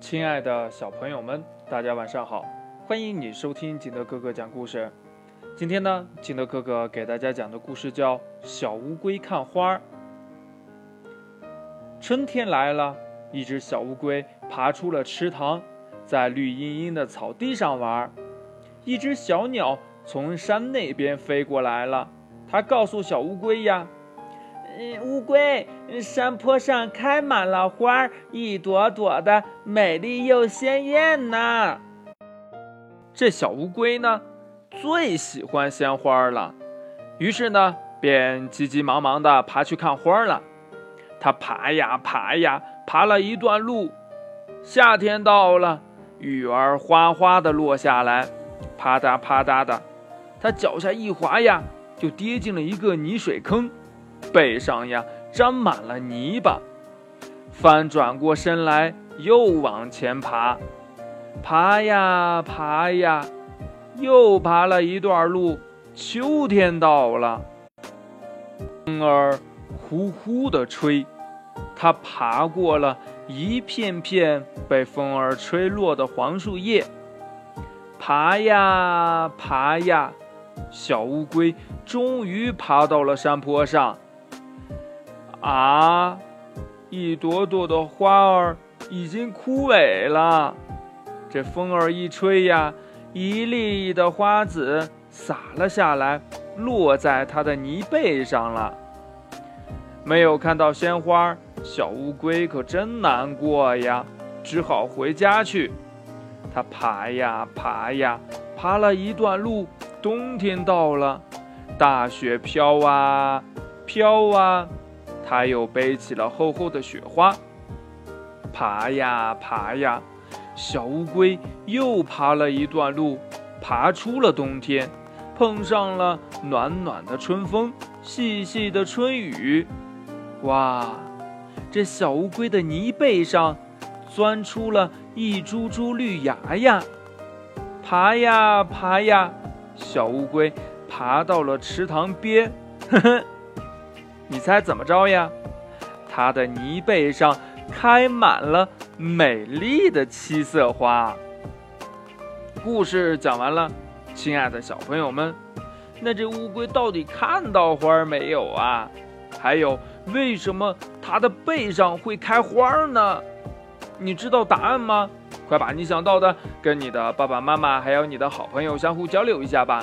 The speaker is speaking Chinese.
亲爱的小朋友们，大家晚上好！欢迎你收听金德哥哥讲故事。今天呢，金德哥哥给大家讲的故事叫《小乌龟看花》。春天来了，一只小乌龟爬出了池塘，在绿茵茵的草地上玩。一只小鸟从山那边飞过来了，它告诉小乌龟呀。嗯，乌龟，山坡上开满了花，一朵朵的，美丽又鲜艳呢。这小乌龟呢，最喜欢鲜花了，于是呢，便急急忙忙地爬去看花了。它爬呀爬呀，爬了一段路。夏天到了，雨儿哗哗地落下来，啪嗒啪嗒的，它脚下一滑呀，就跌进了一个泥水坑。背上呀沾满了泥巴，翻转过身来又往前爬，爬呀爬呀，又爬了一段路。秋天到了，风儿呼呼地吹，它爬过了一片片被风儿吹落的黄树叶，爬呀爬呀，小乌龟终于爬到了山坡上。啊！一朵朵的花儿已经枯萎了。这风儿一吹呀，一粒粒的花籽洒了下来，落在它的泥背上了。没有看到鲜花，小乌龟可真难过呀，只好回家去。它爬呀爬呀，爬了一段路，冬天到了，大雪飘啊飘啊。他又背起了厚厚的雪花，爬呀爬呀，小乌龟又爬了一段路，爬出了冬天，碰上了暖暖的春风，细细的春雨。哇，这小乌龟的泥背上钻出了一株株绿芽呀！爬呀爬呀，小乌龟爬到了池塘边，呵呵。你猜怎么着呀？它的泥背上开满了美丽的七色花。故事讲完了，亲爱的小朋友们，那这乌龟到底看到花没有啊？还有，为什么它的背上会开花呢？你知道答案吗？快把你想到的跟你的爸爸妈妈还有你的好朋友相互交流一下吧。